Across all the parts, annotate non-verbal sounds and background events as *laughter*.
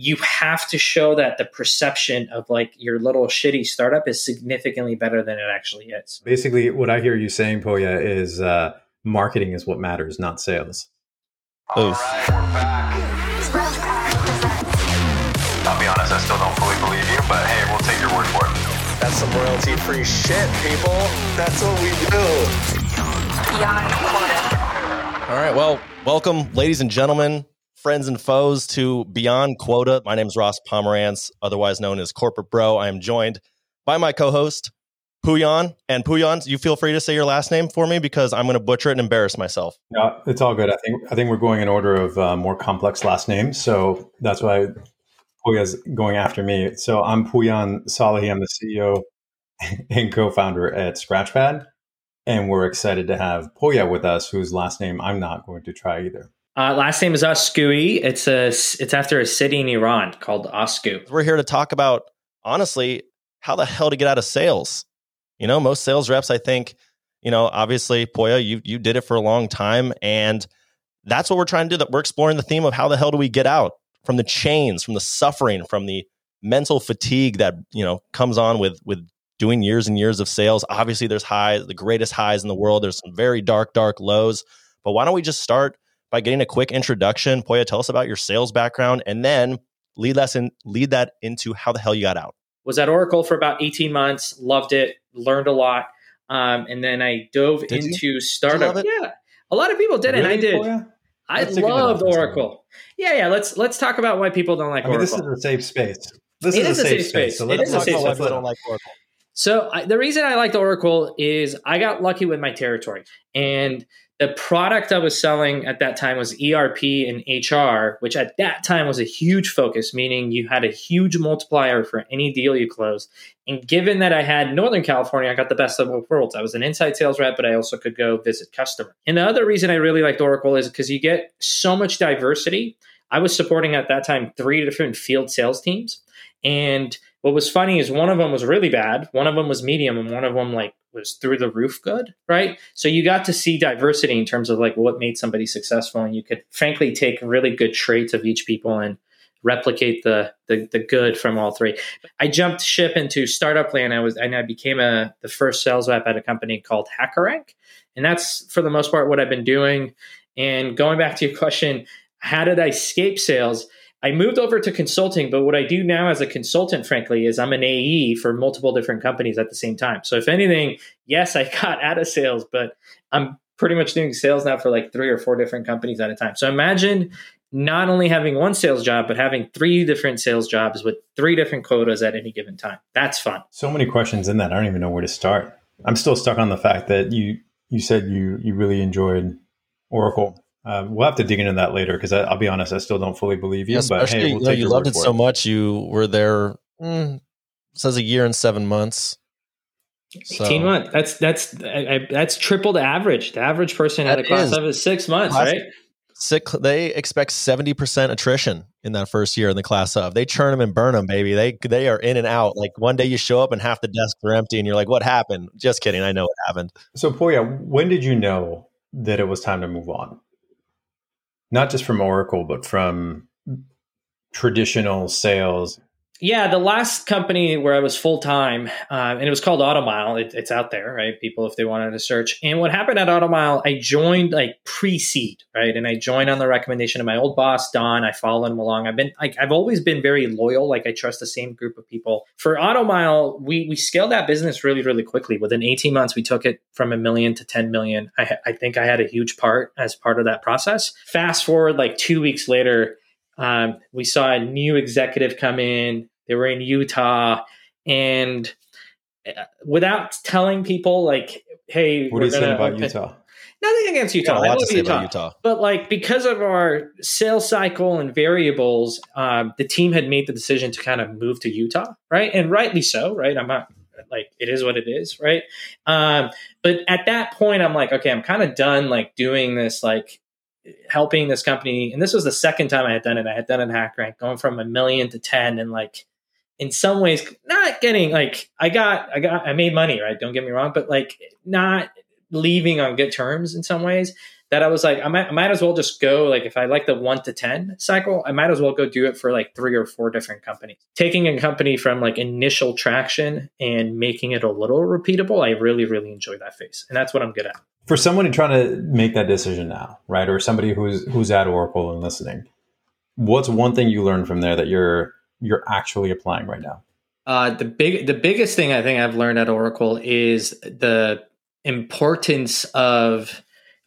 you have to show that the perception of like your little shitty startup is significantly better than it actually is. Basically, what I hear you saying, Poya, is uh, marketing is what matters, not sales. All right, we're back. I'll be honest, I still don't fully believe you, but hey, we'll take your word for it. That's some royalty free shit, people. That's what we do. Beyond quota. All right. Well, welcome, ladies and gentlemen, friends and foes, to Beyond Quota. My name is Ross Pomerantz, otherwise known as Corporate Bro. I am joined by my co-host Puyan. And Puyan, you feel free to say your last name for me because I'm going to butcher it and embarrass myself. No, it's all good. I think I think we're going in order of uh, more complex last names, so that's why Puya's going after me. So I'm Puyan Salehi. I'm the CEO *laughs* and co-founder at Scratchpad, and we're excited to have Poya with us, whose last name I'm not going to try either. Uh, last name is Oskui. It's a it's after a city in Iran called Osku. We're here to talk about, honestly, how the hell to get out of sales. You know, most sales reps, I think, you know, obviously, Poya, you you did it for a long time, and that's what we're trying to do. That we're exploring the theme of how the hell do we get out from the chains, from the suffering, from the mental fatigue that you know comes on with with doing years and years of sales. Obviously, there's highs, the greatest highs in the world. There's some very dark, dark lows. But why don't we just start by getting a quick introduction? Poya, tell us about your sales background, and then lead us in, lead that into how the hell you got out. Was at Oracle for about 18 months, loved it, learned a lot. Um, and then I dove Did you? into startup. love it? Yeah. A lot of people did, and I did. Poya? I That's loved enough Oracle. Yeah, yeah. Let's let's talk about why people don't like I mean, Oracle. this is a safe space. This It is, a safe space. So let's talk about why what's people don't like Oracle. So I, the reason I liked Oracle is I got lucky with my territory, and the product I was selling at that time was ERP and HR, which at that time was a huge focus, meaning you had a huge multiplier for any deal you closed. And given that I had Northern California, I got the best of both worlds. I was an inside sales rep, but I also could go visit customer. And the other reason I really liked Oracle is because you get so much diversity. I was supporting at that time three different field sales teams, and what was funny is one of them was really bad, one of them was medium, and one of them like was through the roof good, right? So you got to see diversity in terms of like what made somebody successful, and you could frankly take really good traits of each people and replicate the the, the good from all three. I jumped ship into startup land. I was and I became a the first sales rep at a company called HackerRank, and that's for the most part what I've been doing. And going back to your question, how did I escape sales? I moved over to consulting, but what I do now as a consultant, frankly, is I'm an AE for multiple different companies at the same time. So if anything, yes, I got *laughs* out of sales, but I'm pretty much doing sales now for like three or four different companies at a time. So imagine not only having one sales job, but having three different sales jobs with three different quotas at any given time. That's fun. So many questions in that. I don't even know where to start. I'm still stuck on the fact that you you said you you really enjoyed Oracle. Um, we'll have to dig into that later because I'll be honest, I still don't fully believe you. Yeah, but hey, we'll you, know, you loved it for so much. You were there. Mm, says a year and seven months. So- 18 months. That's that's I, I, that's triple the average. The average person at a class of is six months, Class- right? Sick, they expect seventy percent attrition in that first year in the class of. They churn them and burn them, baby. They they are in and out. Like one day you show up and half the desks are empty, and you're like, "What happened?" Just kidding. I know what happened. So, Poya, when did you know that it was time to move on? Not just from Oracle, but from traditional sales. Yeah, the last company where I was full time, um, and it was called Automile. It, it's out there, right? People, if they wanted to search. And what happened at Automile, I joined like pre-seed, right? And I joined on the recommendation of my old boss, Don. I followed him along. I've been like, I've always been very loyal. Like, I trust the same group of people. For Automile, we we scaled that business really, really quickly. Within 18 months, we took it from a million to 10 million. I, I think I had a huge part as part of that process. Fast forward like two weeks later, um, we saw a new executive come in. They were in Utah, and uh, without telling people, like, "Hey, What are you saying about open- Utah? Nothing against Utah. a I love Utah. Utah. But like because of our sales cycle and variables, um, the team had made the decision to kind of move to Utah, right? And rightly so, right? I'm not like it is what it is, right? Um, but at that point, I'm like, okay, I'm kind of done like doing this, like helping this company. And this was the second time I had done it. I had done it at HackerRank, going from a million to ten, and like in some ways, not getting like I got, I got, I made money, right? Don't get me wrong, but like not leaving on good terms in some ways. that I was like, I might, I might as well just go like if I like the one to ten cycle, I might as well go do it for like three or four different companies. Taking a company from like initial traction and making it a little repeatable, I really really enjoy that phase, and that's what I'm good at. For someone trying to make that decision now, right, or somebody who's who's at Oracle and listening, what's one thing you learned from there that you're you're actually applying right now? Uh, the big, the biggest thing I think I've learned at Oracle is the importance of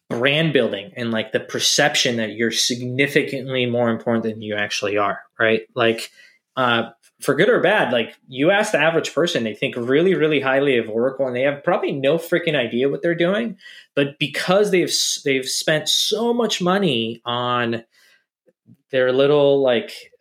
brand building and like the perception that you're significantly more important than you actually are. Right? Like, uh, for good or bad, like you ask the average person, they think really, really highly of Oracle, and they have probably no freaking idea what they're doing. But because they've they've spent so much money on their little like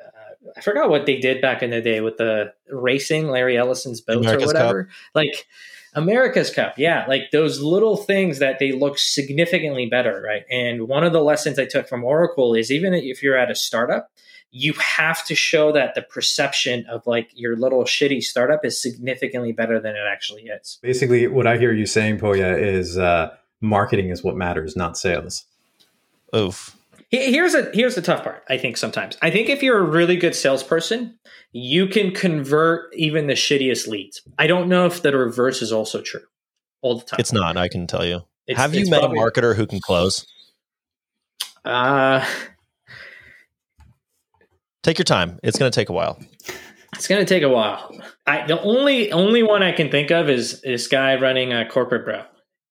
I forgot what they did back in the day with the racing, Larry Ellison's boats America's or whatever. Like America's Cup, yeah, like those little things that they look significantly better, right? And one of the lessons I took from Oracle is even if you're at a startup, you have to show that the perception of like your little shitty startup is significantly better than it actually is. Basically, what I hear you saying, Poya, is uh, marketing is what matters, not sales. Oof. Here's a here's the tough part. I think sometimes I think if you're a really good salesperson, you can convert even the shittiest leads. I don't know if the reverse is also true all the time. It's not. I can tell you. It's- Have you met probably- a marketer who can close? Uh, Take your time. It's going to take a while. it's gonna take a while. I the only only one I can think of is this guy running a corporate bro.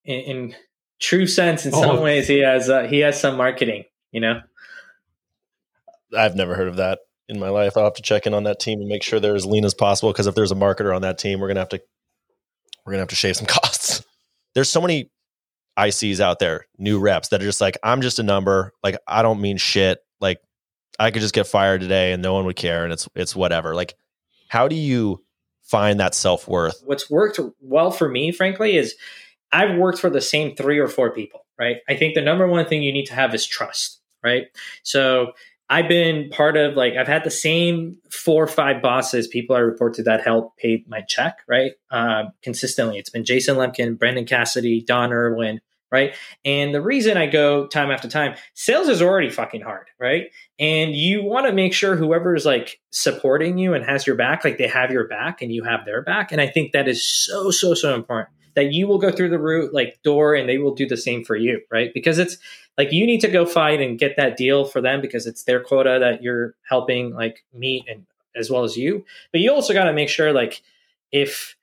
In, in true sense, in some Oh. ways, he has uh, he has some marketing. You know, I've never heard of that in my life. I'll have to check in on that team and make sure they're as lean as possible. Because if there's a marketer on that team, we're gonna have to we're gonna have to shave some *laughs* costs. There's so many ICs out there, new reps that are just like, I'm just a number. Like I don't mean shit. Like I could just get fired today and no one would care, and it's it's whatever. Like, how do you find that self worth? what's worked well for me, frankly, is I've worked for the same three or four people, right? I think the number one thing you need to have is trust, right? So I've been part of like I've had the same four or five bosses, people I report to that help pay my check, right? Uh, consistently, it's been Jason Lemkin, Brendan Cassidy, Don Irwin, right? And the reason I go time after time, sales is already fucking hard, right? And you want to make sure whoever is like supporting you and has your back, like they have your back and you have their back. And I think that is so, so, so important that you will go through the route like door and they will do the same for you, right? Because it's like you need to go fight and get that deal for them because it's their quota that you're helping like meet and as well as you. But you also got to make sure like if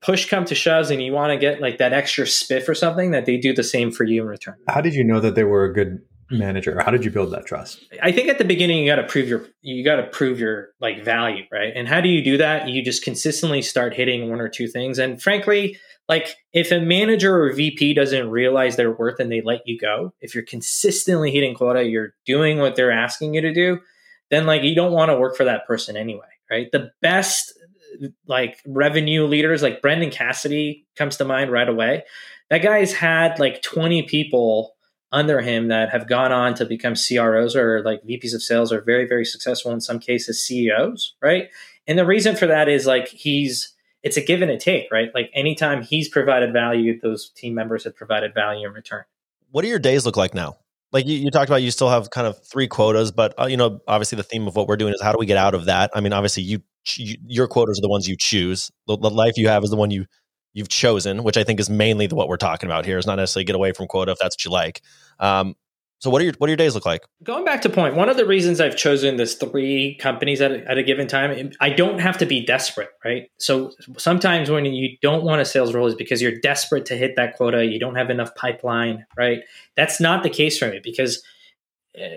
push come to shoves and you want to get like that extra spiff or something that they do the same for you in return. How did you know that they were a good manager? How did you build that trust? I think at the beginning you got to prove your you got to prove your like value, right? And how do you do that? You just consistently start hitting one or two things. And frankly, like if a manager or VP doesn't realize their worth and they let you go, if you're consistently hitting quota, you're doing what they're asking you to do, then like you don't want to work for that person anyway, right? The best like revenue leaders like Brendan Cassidy comes to mind right away. That guy's had like 20 people under him that have gone on to become CROs or like VPs of sales or very, very successful in some cases CEOs, right? And the reason for that is like he's it's a give and a take, right? Like anytime he's provided value, those team members have provided value in return. What do your days look like now? Like you, you talked about, you still have kind of three quotas, but uh, you know, obviously the theme of what we're doing is how do we get out of that? I mean, obviously you, you your quotas are the ones you choose. The, the life you have is the one you you've chosen, which I think is mainly the, what we're talking about here. Is not necessarily get away from quota if that's what you like. Um, so what are your what do your days look like? Going back to point, one of the reasons I've chosen this three companies at a, at a given time, I don't have to be desperate, right? So sometimes when you don't want a sales role is because you're desperate to hit that quota, you don't have enough pipeline, right? That's not the case for me because uh,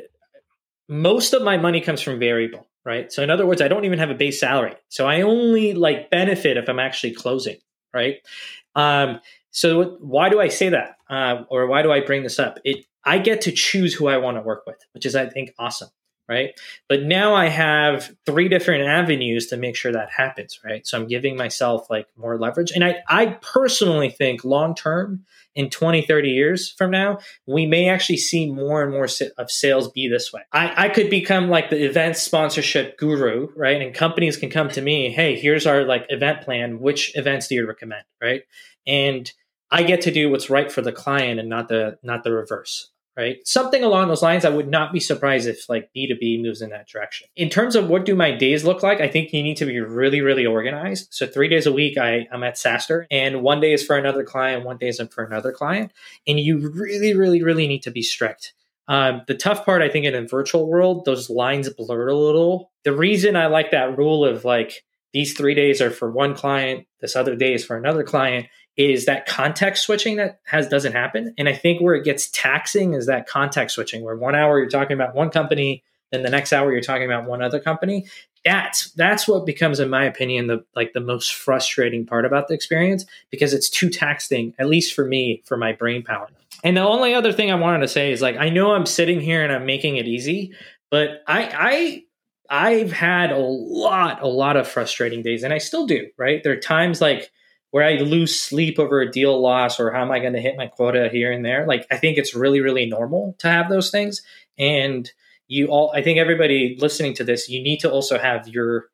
most of my money comes from variable, right? So in other words, I don't even have a base salary, so I only like benefit if I'm actually closing, right? Um, so why do I say that, uh, or why do I bring this up? It I get to choose who I want to work with, which is I think awesome, right? But now I have three different avenues to make sure that happens, right? So I'm giving myself like more leverage, and I I personally think long term in 20 30 years from now we may actually see more and more of sales be this way. I, I could become like the event sponsorship guru right? And companies can come to me hey here's our like event plan. Which events do you recommend? Right? And i get to do what's right for the client and not the not the reverse right? Something along those lines. I would not be surprised if like B2B moves in that direction. In terms of what do my days look like, I think you need to be really, really organized. So three days a week, I, I'm at SaaStr and one day is for another client, one day is for another client. And you really, really, really need to be strict. Um, the tough part, I think, in a virtual world, those lines blur a little. The reason I like that rule of like these three days are for one client, this other day is for another client, is that context switching that has doesn't happen. And I think where it gets taxing is that context switching, where one hour you're talking about one company, then the next hour you're talking about one other company. That's that's what becomes, in my opinion, the like the most frustrating part about the experience because it's too taxing, at least for me, for my brain power. And the only other thing I wanted to say is like I know I'm sitting here and I'm making it easy, but I I I've had a lot, a lot of frustrating days, and I still do. Right, there are times like where I lose sleep over a deal loss or how am I going to hit my quota here and there. Like I think it's really, really normal to have those things, and you all. I think everybody listening to this, you need to also have your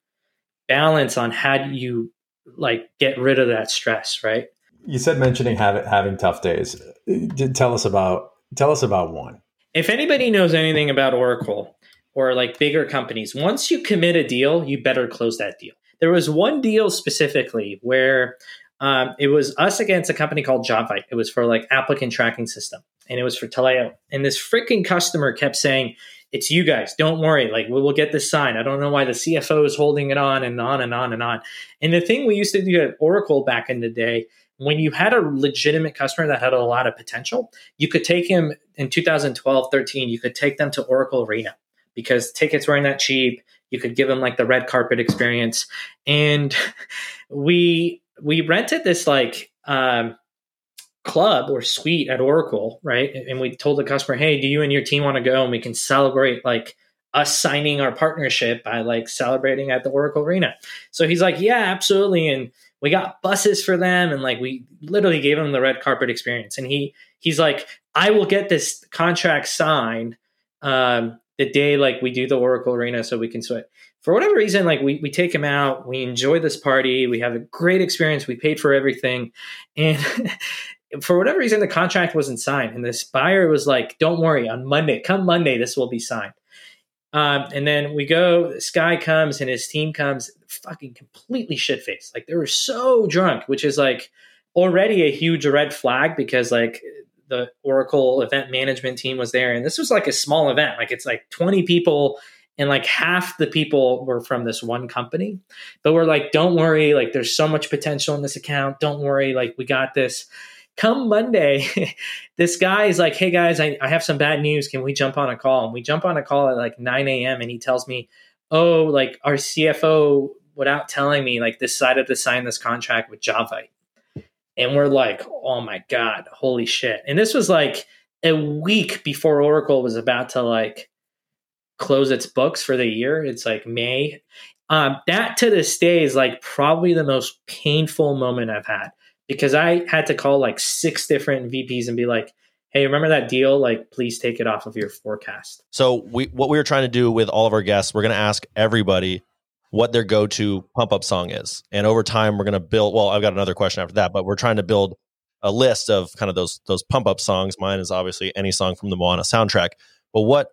balance on how do you like get rid of that stress, right? You said mentioning having having tough days. Uh, tell us about tell us about one. If anybody knows anything about Oracle or like bigger companies, once you commit a deal, you better close that deal. There was one deal specifically where um, it was us against a company called Jobvite. It was for like applicant tracking system, and it was for Taleo. And this freaking customer kept saying, "It's you guys. Don't worry. Like we will get this signed." I don't know why the CFO is holding it on and on and on and on. And the thing we used to do at Oracle back in the day when you had a legitimate customer that had a lot of potential, you could take him in 2012, 13, you could take them to Oracle Arena because tickets weren't that cheap. You could give them like the red carpet experience. And *laughs* we we rented this like um, club or suite at Oracle, right? And we told the customer, hey, do you and your team want to go and we can celebrate like us signing our partnership by like celebrating at the Oracle Arena. So he's like, yeah, absolutely. And we got buses for them and like we literally gave him the red carpet experience and he he's like i will get this contract signed um, the day like we do the oracle arena so we can switch for whatever reason like we, we take him out we enjoy this party we have a great experience we paid for everything and *laughs* for whatever reason the contract wasn't signed and this buyer was like don't worry on monday come monday this will be signed um, and then we go, guy comes and his team comes fucking completely shit faced. Like they were so drunk, which is like already a huge red flag because like the Oracle event management team was there. And this was like a small event. Like it's like 20 people and like half the people were from this one company. But we're like, don't worry, like there's so much potential in this account. Don't worry, like we got this come Monday, *laughs* this guy is like, Hey guys, I, I have some bad news. Can we jump on a call? And we jump on a call at like 9 a.m. and he tells me, Oh, like our CFO, without telling me, like decided to sign this contract with Jobvite. And we're like, Oh my God, holy shit. And this was like a week before Oracle was about to like close its books for the year. It's like May. Um, that to this day is like probably the most painful moment I've had because I had to call like six different VPs and be like, hey, remember that deal? Like, please take it off of your forecast. So we what we were trying to do with all of our guests, we're going to ask everybody what their go-to pump-up song is, and over time we're going to build. Well, I've got another question after that, but we're trying to build a list of kind of those those pump-up songs. Mine is obviously any song from the Moana soundtrack. But what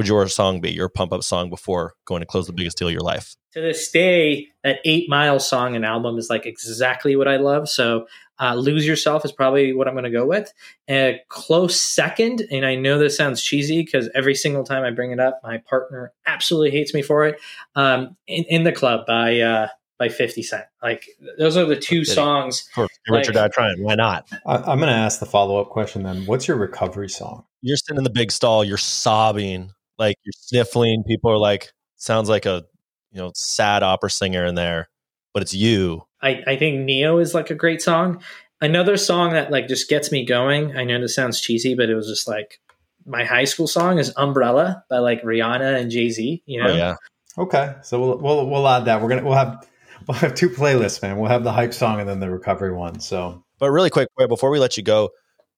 would your song be? Your pump-up song before going to close the biggest deal of your life? to this day, that Eight Mile song and album is like exactly what I love. So, uh, Lose Yourself is probably what I'm going to go with. A close second, and I know this sounds cheesy because every single time I bring it up, my partner absolutely hates me for it. Um, in, in the Club by uh, by 50 Cent. Like, those are the two songs. Of course, Richard like, Die Trying. Why not? I, I'm going to ask the follow up question then. What's your recovery song? You're sitting in the big stall, you're sobbing, like you're sniffling. People are like, sounds like a you know sad opera singer in there, but it's you. I, I think Neo is like a great song. Another song that like just gets me going. I know this sounds cheesy, but it was just like my high school song is Umbrella by like Rihanna and Jay Z. You oh, know? Oh, yeah. Okay, so we'll we'll we'll add that. We're gonna we'll have *laughs* we'll have two playlists, man. We'll have the hype song and then the recovery one. So, but really quick, before we let you go,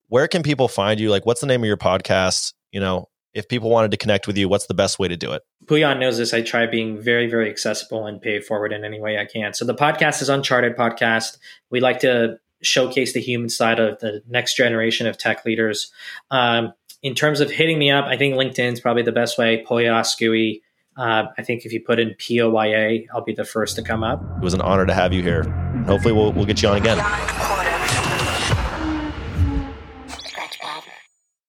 where can people find you? Like, what's the name of your podcast? You know, if people wanted to connect with you, what's the best way to do it? Puyan knows this. I try being very, very accessible and pay forward in any way I can. So the podcast is Uncharted Podcast. We like to showcase the human side of the next generation of tech leaders. Um, in terms of hitting me up, I think LinkedIn is probably the best way. Poya Oskui. Uh, I think if you put in P O Y A, I'll be the first to come up. It was an honor to have you here. Hopefully, we'll, we'll get you on again.